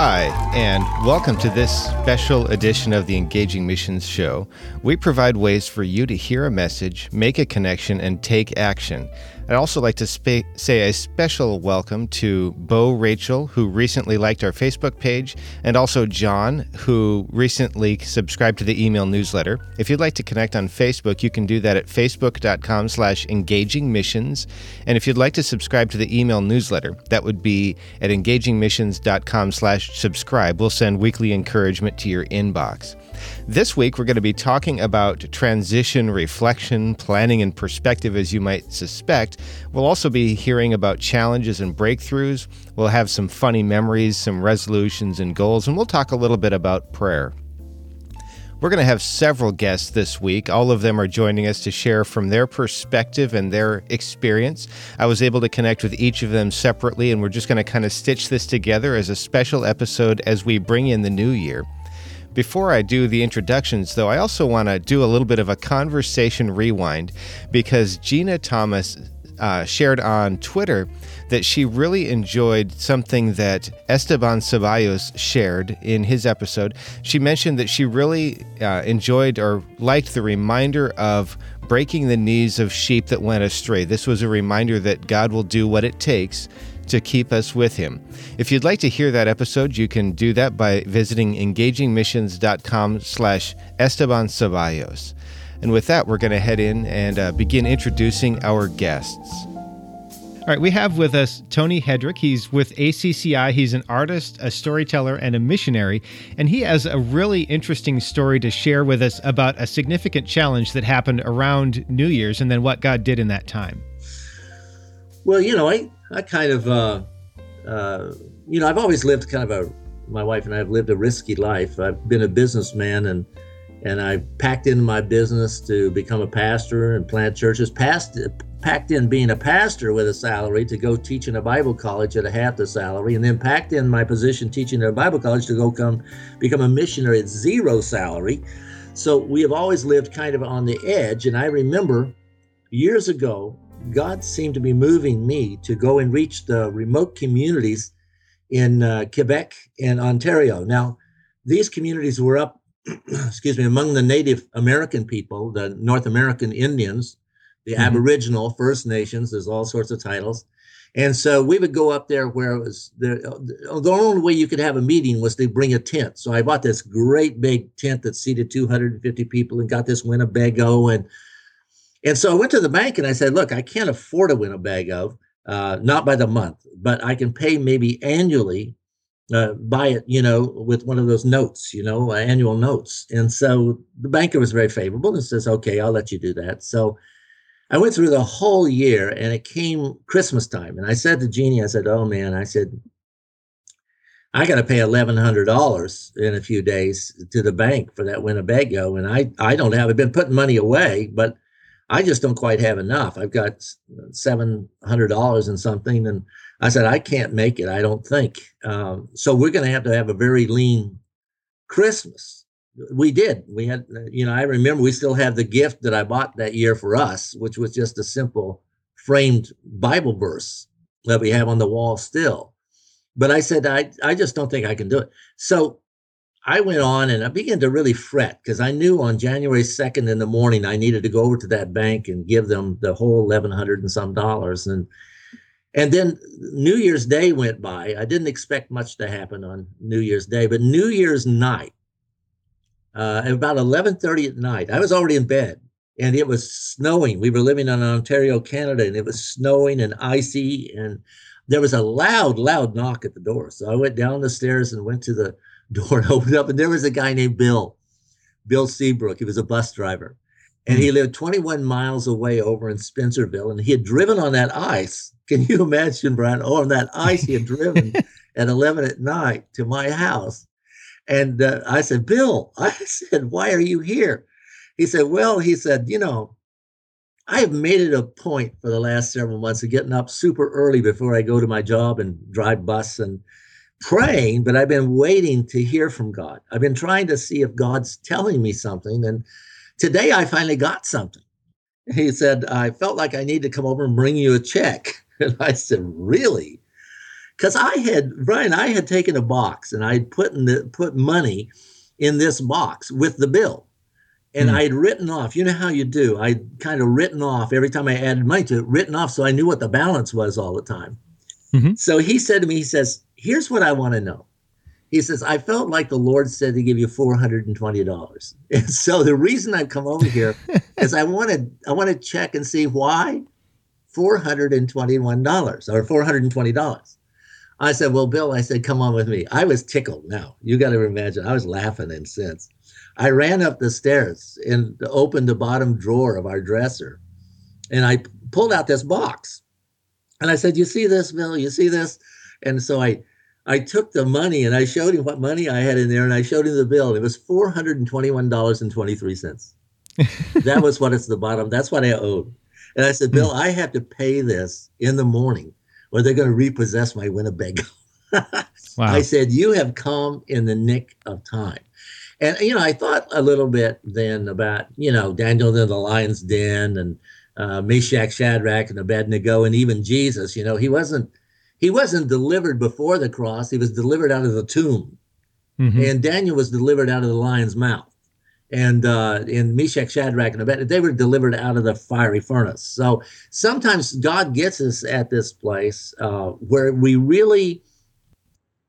Hi, and welcome to this special edition of the Engaging Missions Show. We provide ways for you to hear a message, make a connection, and take action. I'd also like to spa- say a special welcome to Bo Rachel, who recently liked our Facebook page, and also John, who recently subscribed to the email newsletter. If you'd like to connect on Facebook, you can do that at facebook.com slash engaging missions. And if you'd like to subscribe to the email newsletter, that would be at engagingmissions.com slash subscribe. We'll send weekly encouragement to your inbox. This week, we're going to be talking about transition, reflection, planning, and perspective, as you might suspect. We'll also be hearing about challenges and breakthroughs. We'll have some funny memories, some resolutions and goals, and we'll talk a little bit about prayer. We're going to have several guests this week. All of them are joining us to share from their perspective and their experience. I was able to connect with each of them separately, and we're just going to kind of stitch this together as a special episode as we bring in the new year. Before I do the introductions, though, I also want to do a little bit of a conversation rewind because Gina Thomas uh, shared on Twitter that she really enjoyed something that Esteban Ceballos shared in his episode. She mentioned that she really uh, enjoyed or liked the reminder of breaking the knees of sheep that went astray. This was a reminder that God will do what it takes to keep us with him. If you'd like to hear that episode, you can do that by visiting engagingmissions.com slash Esteban Ceballos. And with that, we're going to head in and uh, begin introducing our guests. All right, we have with us Tony Hedrick. He's with ACCI. He's an artist, a storyteller, and a missionary. And he has a really interesting story to share with us about a significant challenge that happened around New Year's and then what God did in that time. Well, you know, I, I kind of, uh, uh, you know, I've always lived kind of a, my wife and I have lived a risky life. I've been a businessman and and I packed in my business to become a pastor and plant churches. Past, packed in being a pastor with a salary to go teach in a Bible college at a half the salary, and then packed in my position teaching at a Bible college to go come become a missionary at zero salary. So we have always lived kind of on the edge. And I remember years ago, God seemed to be moving me to go and reach the remote communities in uh, Quebec and Ontario. Now, these communities were up excuse me, among the Native American people, the North American Indians, the mm-hmm. Aboriginal First Nations, there's all sorts of titles. And so we would go up there where it was the, the only way you could have a meeting was to bring a tent. So I bought this great big tent that seated 250 people and got this Winnebago. And and so I went to the bank and I said, look, I can't afford to win a Winnebago, uh, not by the month, but I can pay maybe annually uh, buy it, you know, with one of those notes, you know, annual notes. And so the banker was very favorable and says, okay, I'll let you do that. So I went through the whole year and it came Christmas time. And I said to Jeannie, I said, oh man, I said, I got to pay $1,100 in a few days to the bank for that Winnebago. And I, I don't have, I've been putting money away, but I just don't quite have enough. I've got $700 and something. And I said, I can't make it, I don't think. Um, so we're going to have to have a very lean Christmas. We did. We had, you know, I remember we still have the gift that I bought that year for us, which was just a simple framed Bible verse that we have on the wall still. But I said, I, I just don't think I can do it. So I went on and I began to really fret because I knew on January 2nd in the morning I needed to go over to that bank and give them the whole 1100 and some dollars. And and then New Year's Day went by. I didn't expect much to happen on New Year's Day, but New Year's night, uh, at about 11:30 at night. I was already in bed, and it was snowing. We were living in Ontario, Canada, and it was snowing and icy, and there was a loud, loud knock at the door. So I went down the stairs and went to the door opened up, and there was a guy named Bill, Bill Seabrook. He was a bus driver, and he hmm. lived 21 miles away over in Spencerville, and he had driven on that ice. Can you imagine, Brian? Oh, on that ice, he had driven at 11 at night to my house. And uh, I said, Bill, I said, why are you here? He said, well, he said, you know, I have made it a point for the last several months of getting up super early before I go to my job and drive bus and praying, but I've been waiting to hear from God. I've been trying to see if God's telling me something. And today I finally got something. He said, I felt like I need to come over and bring you a check. And I said, Really? Because I had, Brian, I had taken a box and I'd put in the put money in this box with the bill. And mm. I had written off, you know how you do. I kind of written off every time I added money to it, written off so I knew what the balance was all the time. Mm-hmm. So he said to me, he says, Here's what I want to know. He says, I felt like the Lord said to give you $420. And so the reason I've come over here is I want to I want to check and see why $421 or $420. I said, Well, Bill, I said, come on with me. I was tickled now. You got to imagine, I was laughing in sense. I ran up the stairs and opened the bottom drawer of our dresser and I pulled out this box. And I said, You see this, Bill? You see this? And so I I took the money and I showed him what money I had in there and I showed him the bill. It was $421.23. that was what it's the bottom. That's what I owed. And I said, Bill, I have to pay this in the morning or they're going to repossess my Winnebago. wow. I said, You have come in the nick of time. And, you know, I thought a little bit then about, you know, Daniel in the lion's den and uh, Meshach, Shadrach, and Abednego, and even Jesus. You know, he wasn't he wasn't delivered before the cross; he was delivered out of the tomb, mm-hmm. and Daniel was delivered out of the lion's mouth, and uh, in Meshach, Shadrach, and Abednego, they were delivered out of the fiery furnace. So sometimes God gets us at this place uh, where we really,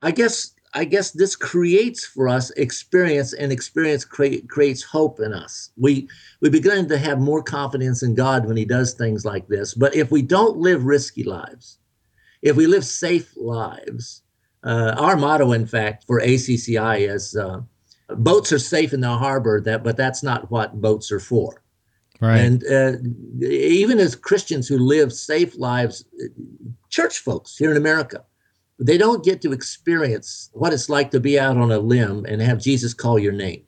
I guess, I guess this creates for us experience, and experience create, creates hope in us. We we begin to have more confidence in God when He does things like this. But if we don't live risky lives, if we live safe lives, uh, our motto, in fact, for ACCI is uh, boats are safe in the harbor, that, but that's not what boats are for. Right. And uh, even as Christians who live safe lives, church folks here in America, they don't get to experience what it's like to be out on a limb and have Jesus call your name.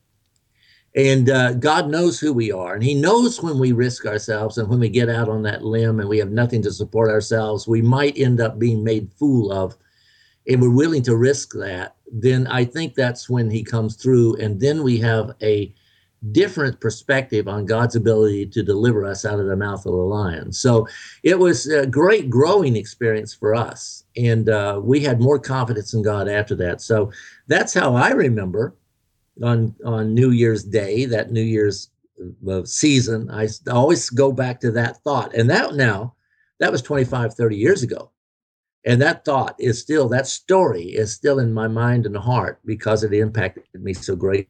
And uh, God knows who we are, and He knows when we risk ourselves and when we get out on that limb and we have nothing to support ourselves, we might end up being made fool of, and we're willing to risk that. Then I think that's when He comes through, and then we have a different perspective on God's ability to deliver us out of the mouth of the lion. So it was a great growing experience for us, and uh, we had more confidence in God after that. So that's how I remember on on New Year's Day, that New Year's uh, season, I always go back to that thought. And that now, that was 25, 30 years ago. And that thought is still, that story is still in my mind and heart because it impacted me so great.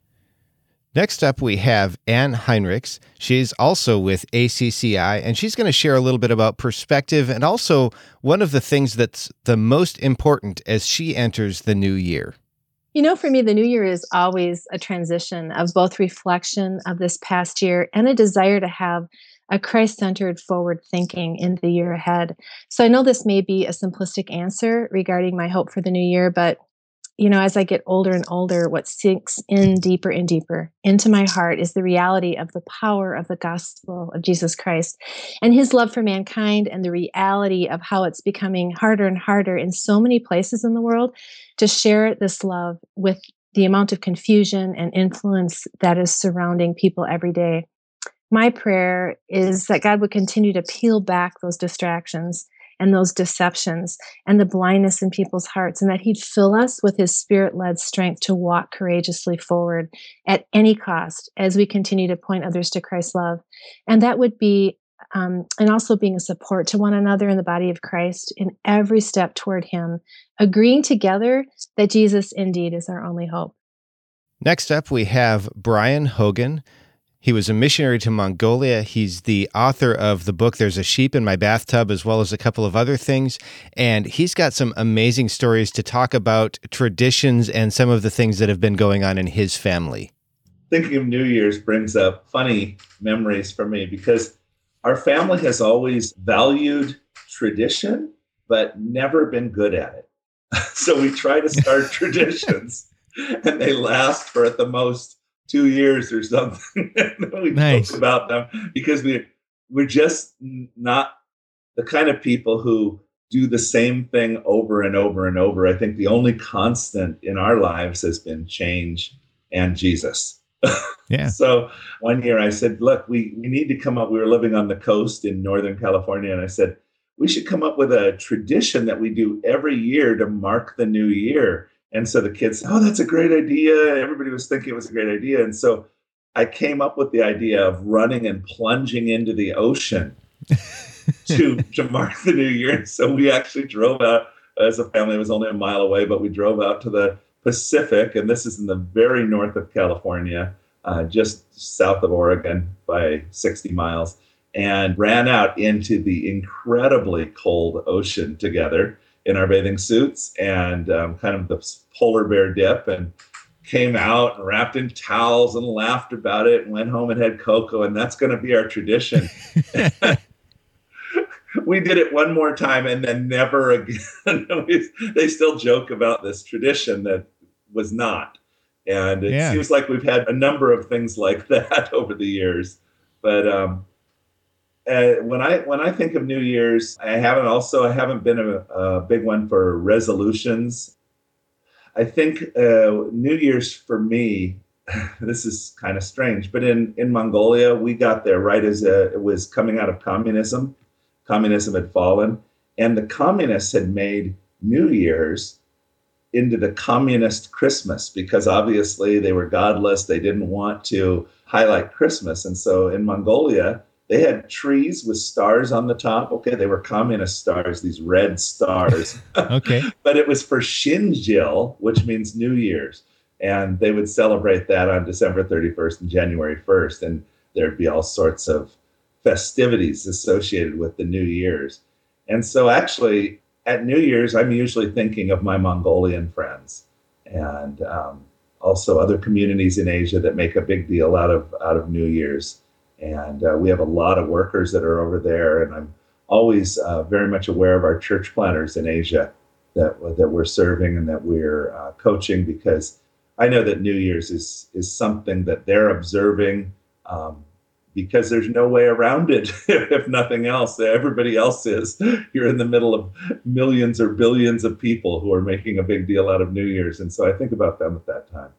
Next up, we have Ann Heinrichs. She's also with ACCI, and she's going to share a little bit about perspective and also one of the things that's the most important as she enters the new year. You know, for me, the new year is always a transition of both reflection of this past year and a desire to have a Christ centered forward thinking in the year ahead. So I know this may be a simplistic answer regarding my hope for the new year, but you know, as I get older and older, what sinks in deeper and deeper into my heart is the reality of the power of the gospel of Jesus Christ and his love for mankind, and the reality of how it's becoming harder and harder in so many places in the world to share this love with the amount of confusion and influence that is surrounding people every day. My prayer is that God would continue to peel back those distractions and those deceptions and the blindness in people's hearts, and that He'd fill us with His Spirit led strength to walk courageously forward at any cost as we continue to point others to Christ's love. And that would be um, and also being a support to one another in the body of Christ in every step toward Him, agreeing together that Jesus indeed is our only hope. Next up, we have Brian Hogan. He was a missionary to Mongolia. He's the author of the book There's a Sheep in My Bathtub, as well as a couple of other things. And he's got some amazing stories to talk about traditions and some of the things that have been going on in his family. Thinking of New Year's brings up funny memories for me because our family has always valued tradition, but never been good at it. so we try to start traditions and they last for at the most two years or something. we nice. about them because we we're just not the kind of people who do the same thing over and over and over. I think the only constant in our lives has been change and Jesus. Yeah. so one year I said, look, we, we need to come up. We were living on the coast in Northern California. And I said, we should come up with a tradition that we do every year to mark the new year. And so the kids said, Oh, that's a great idea. Everybody was thinking it was a great idea. And so I came up with the idea of running and plunging into the ocean to, to mark the new year. And so we actually drove out as a family, it was only a mile away, but we drove out to the Pacific. And this is in the very north of California, uh, just south of Oregon by 60 miles, and ran out into the incredibly cold ocean together in our bathing suits and um, kind of the polar bear dip and came out and wrapped in towels and laughed about it and went home and had cocoa and that's going to be our tradition. We did it one more time and then never again. They still joke about this tradition that was not. And it yeah. seems like we've had a number of things like that over the years. But um, uh, when I when I think of New Year's, I haven't also I haven't been a, a big one for resolutions. I think uh, New Year's for me, this is kind of strange, but in in Mongolia, we got there right as a, uh, it was coming out of communism. Communism had fallen, and the communists had made New Year's into the communist Christmas because obviously they were godless. They didn't want to highlight Christmas, and so in Mongolia they had trees with stars on the top. Okay, they were communist stars, these red stars. okay. but it was for Shinjil, which means New Year's. And they would celebrate that on December 31st and January 1st. And there'd be all sorts of festivities associated with the New Year's. And so, actually, at New Year's, I'm usually thinking of my Mongolian friends and um, also other communities in Asia that make a big deal out of out of New Year's and uh, we have a lot of workers that are over there. And I'm always uh, very much aware of our church planters in Asia that that we're serving and that we're uh, coaching because I know that New Year's is is something that they're observing. Um, because there's no way around it if nothing else everybody else is you're in the middle of millions or billions of people who are making a big deal out of new year's and so i think about them at that time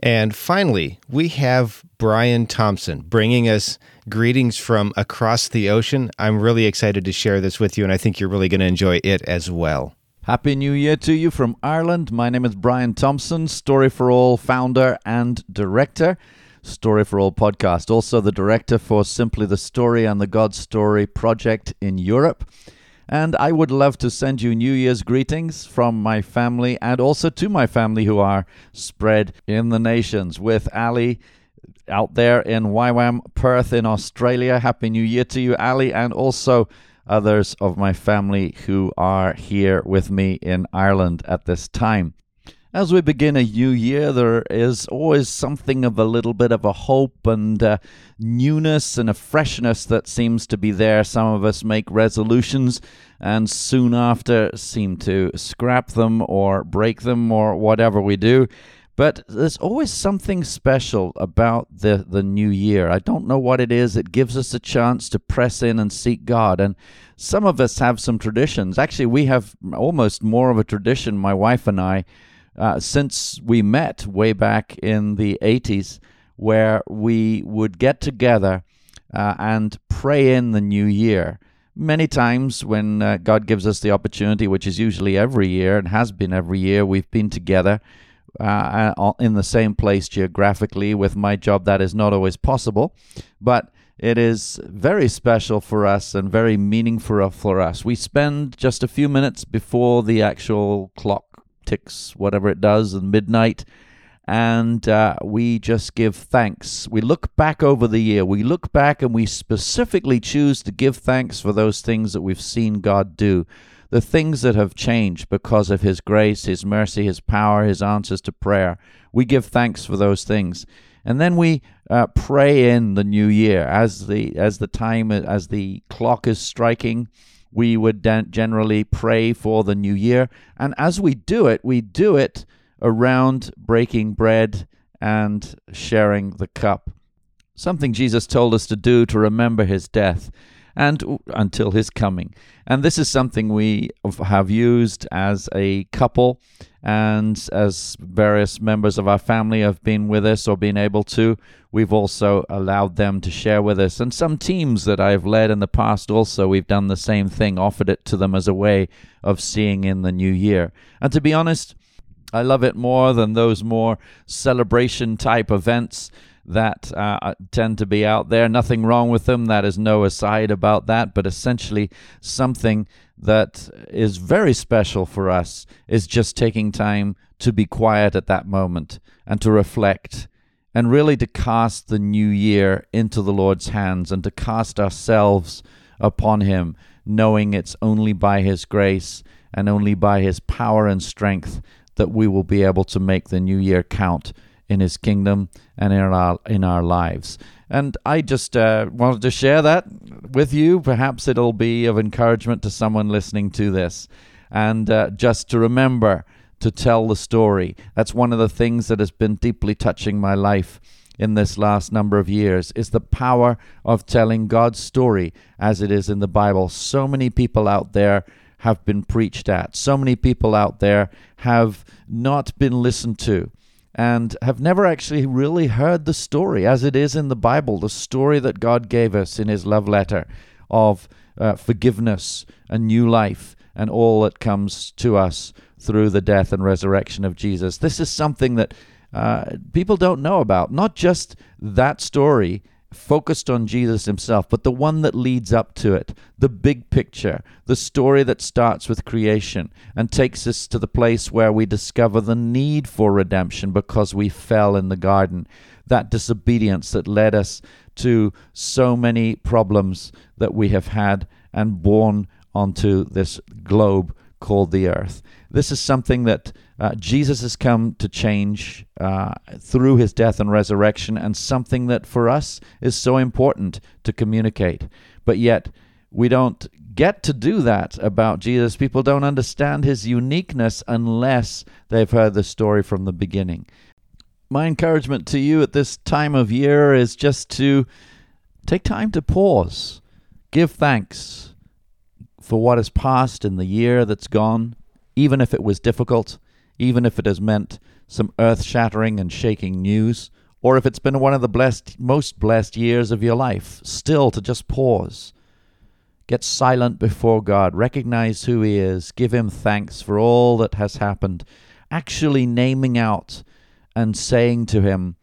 and finally, we have Brian Thompson bringing us greetings from across the ocean. I'm really excited to share this with you, and I think you're really going to enjoy it as well. Happy New Year to you from Ireland. My name is Brian Thompson, Story for All founder and director. Story for All podcast, also the director for Simply the Story and the God Story project in Europe. And I would love to send you New Year's greetings from my family and also to my family who are spread in the nations with Ali out there in YWAM Perth in Australia. Happy New Year to you, Ali, and also others of my family who are here with me in Ireland at this time. As we begin a new year, there is always something of a little bit of a hope and a newness and a freshness that seems to be there. Some of us make resolutions and soon after seem to scrap them or break them or whatever we do. But there's always something special about the, the new year. I don't know what it is. It gives us a chance to press in and seek God. And some of us have some traditions. Actually, we have almost more of a tradition, my wife and I uh, since we met way back in the 80s, where we would get together uh, and pray in the new year. Many times, when uh, God gives us the opportunity, which is usually every year and has been every year, we've been together uh, uh, in the same place geographically. With my job, that is not always possible, but it is very special for us and very meaningful for us. We spend just a few minutes before the actual clock ticks whatever it does at midnight and uh, we just give thanks. We look back over the year. We look back and we specifically choose to give thanks for those things that we've seen God do, the things that have changed because of His grace, His mercy, His power, His answers to prayer. We give thanks for those things. And then we uh, pray in the new year as the as the time as the clock is striking we would generally pray for the new year and as we do it we do it around breaking bread and sharing the cup. Something Jesus told us to do to remember his death and until his coming. And this is something we have used as a couple and as various members of our family have been with us or been able to, we've also allowed them to share with us. And some teams that I've led in the past also, we've done the same thing, offered it to them as a way of seeing in the new year. And to be honest, I love it more than those more celebration type events that uh, tend to be out there. Nothing wrong with them. That is no aside about that. But essentially, something that is very special for us is just taking time to be quiet at that moment and to reflect and really to cast the new year into the Lord's hands and to cast ourselves upon Him, knowing it's only by His grace and only by His power and strength that we will be able to make the new year count in his kingdom and in our in our lives. And I just uh, wanted to share that with you. Perhaps it'll be of encouragement to someone listening to this, and uh, just to remember to tell the story. That's one of the things that has been deeply touching my life in this last number of years is the power of telling God's story as it is in the Bible. So many people out there have been preached at. So many people out there have not been listened to and have never actually really heard the story as it is in the Bible, the story that God gave us in His love letter of uh, forgiveness and new life and all that comes to us through the death and resurrection of Jesus. This is something that uh, people don't know about. Not just that story focused on Jesus himself, but the one that leads up to it, the big picture, the story that starts with creation and takes us to the place where we discover the need for redemption because we fell in the garden, that disobedience that led us to so many problems that we have had and born onto this globe called the earth. This is something that uh, Jesus has come to change uh, through his death and resurrection, and something that for us is so important to communicate. But yet, we don't get to do that about Jesus. People don't understand his uniqueness unless they've heard the story from the beginning. My encouragement to you at this time of year is just to take time to pause, give thanks for what has passed in the year that's gone, even if it was difficult even if it has meant some earth shattering and shaking news, or if it's been one of the blessed, most blessed years of your life, still to just pause. Get silent before God, recognize who He is, give Him thanks for all that has happened, actually naming out and saying to Him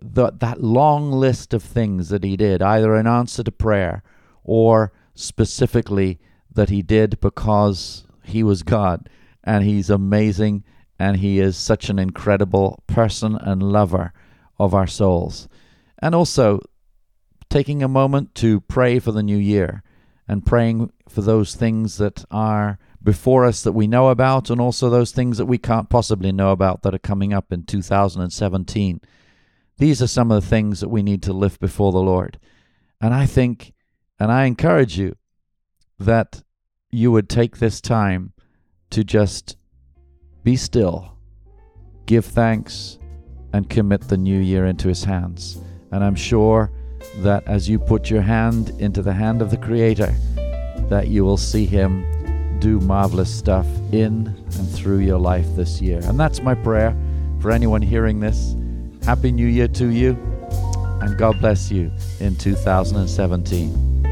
that, that long list of things that He did, either in answer to prayer or specifically that He did because He was God and He's amazing and He is such an incredible person and lover of our souls. And also, taking a moment to pray for the new year and praying for those things that are before us that we know about, and also those things that we can't possibly know about that are coming up in 2017. These are some of the things that we need to lift before the Lord. And I think, and I encourage you, that you would take this time to just be still, give thanks, and commit the new year into His hands. And I'm sure that as you put your hand into the hand of the Creator, that you will see Him do marvelous stuff in and through your life this year. And that's my prayer for anyone hearing this. Happy New Year to you, and God bless you in 2017.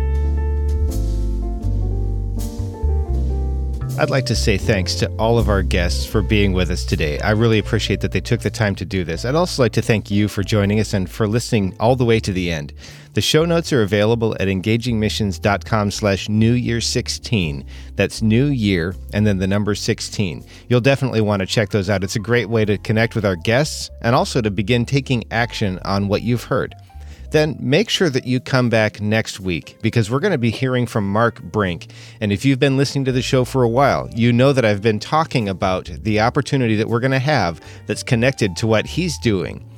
I'd like to say thanks to all of our guests for being with us today. I really appreciate that they took the time to do this. I'd also like to thank you for joining us and for listening all the way to the end. The show notes are available at engagingmissions.com slash new year 16. That's new year and then the number 16. You'll definitely want to check those out. It's a great way to connect with our guests and also to begin taking action on what you've heard then make sure that you come back next week because we're going to be hearing from Mark Brink. And if you've been listening to the show for a while, you know that I've been talking about the opportunity that we're going to have that's connected to what he's doing.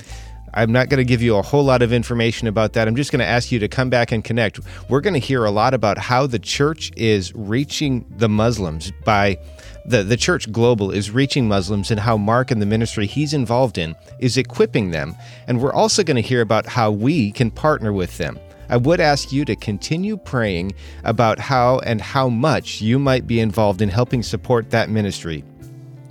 I'm not going to give you a whole lot of information about that. I'm just going to ask you to come back and connect. We're going to hear a lot about how the church is reaching the Muslims by the, the church global is reaching Muslims and how Mark and the ministry he's involved in is equipping them. And we're also going to hear about how we can partner with them. I would ask you to continue praying about how and how much you might be involved in helping support that ministry.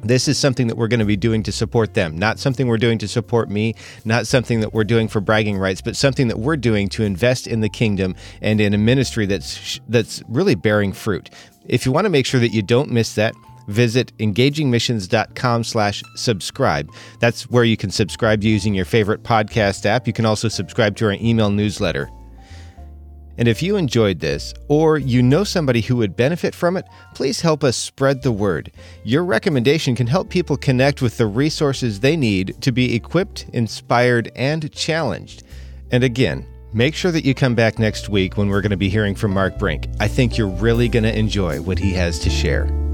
This is something that we're going to be doing to support them, not something we're doing to support me, not something that we're doing for bragging rights, but something that we're doing to invest in the kingdom and in a ministry that's that's really bearing fruit. If you want to make sure that you don't miss that, visit engagingmissions.com slash subscribe. That's where you can subscribe using your favorite podcast app. You can also subscribe to our email newsletter. And if you enjoyed this, or you know somebody who would benefit from it, please help us spread the word. Your recommendation can help people connect with the resources they need to be equipped, inspired, and challenged. And again, make sure that you come back next week when we're going to be hearing from Mark Brink. I think you're really going to enjoy what he has to share.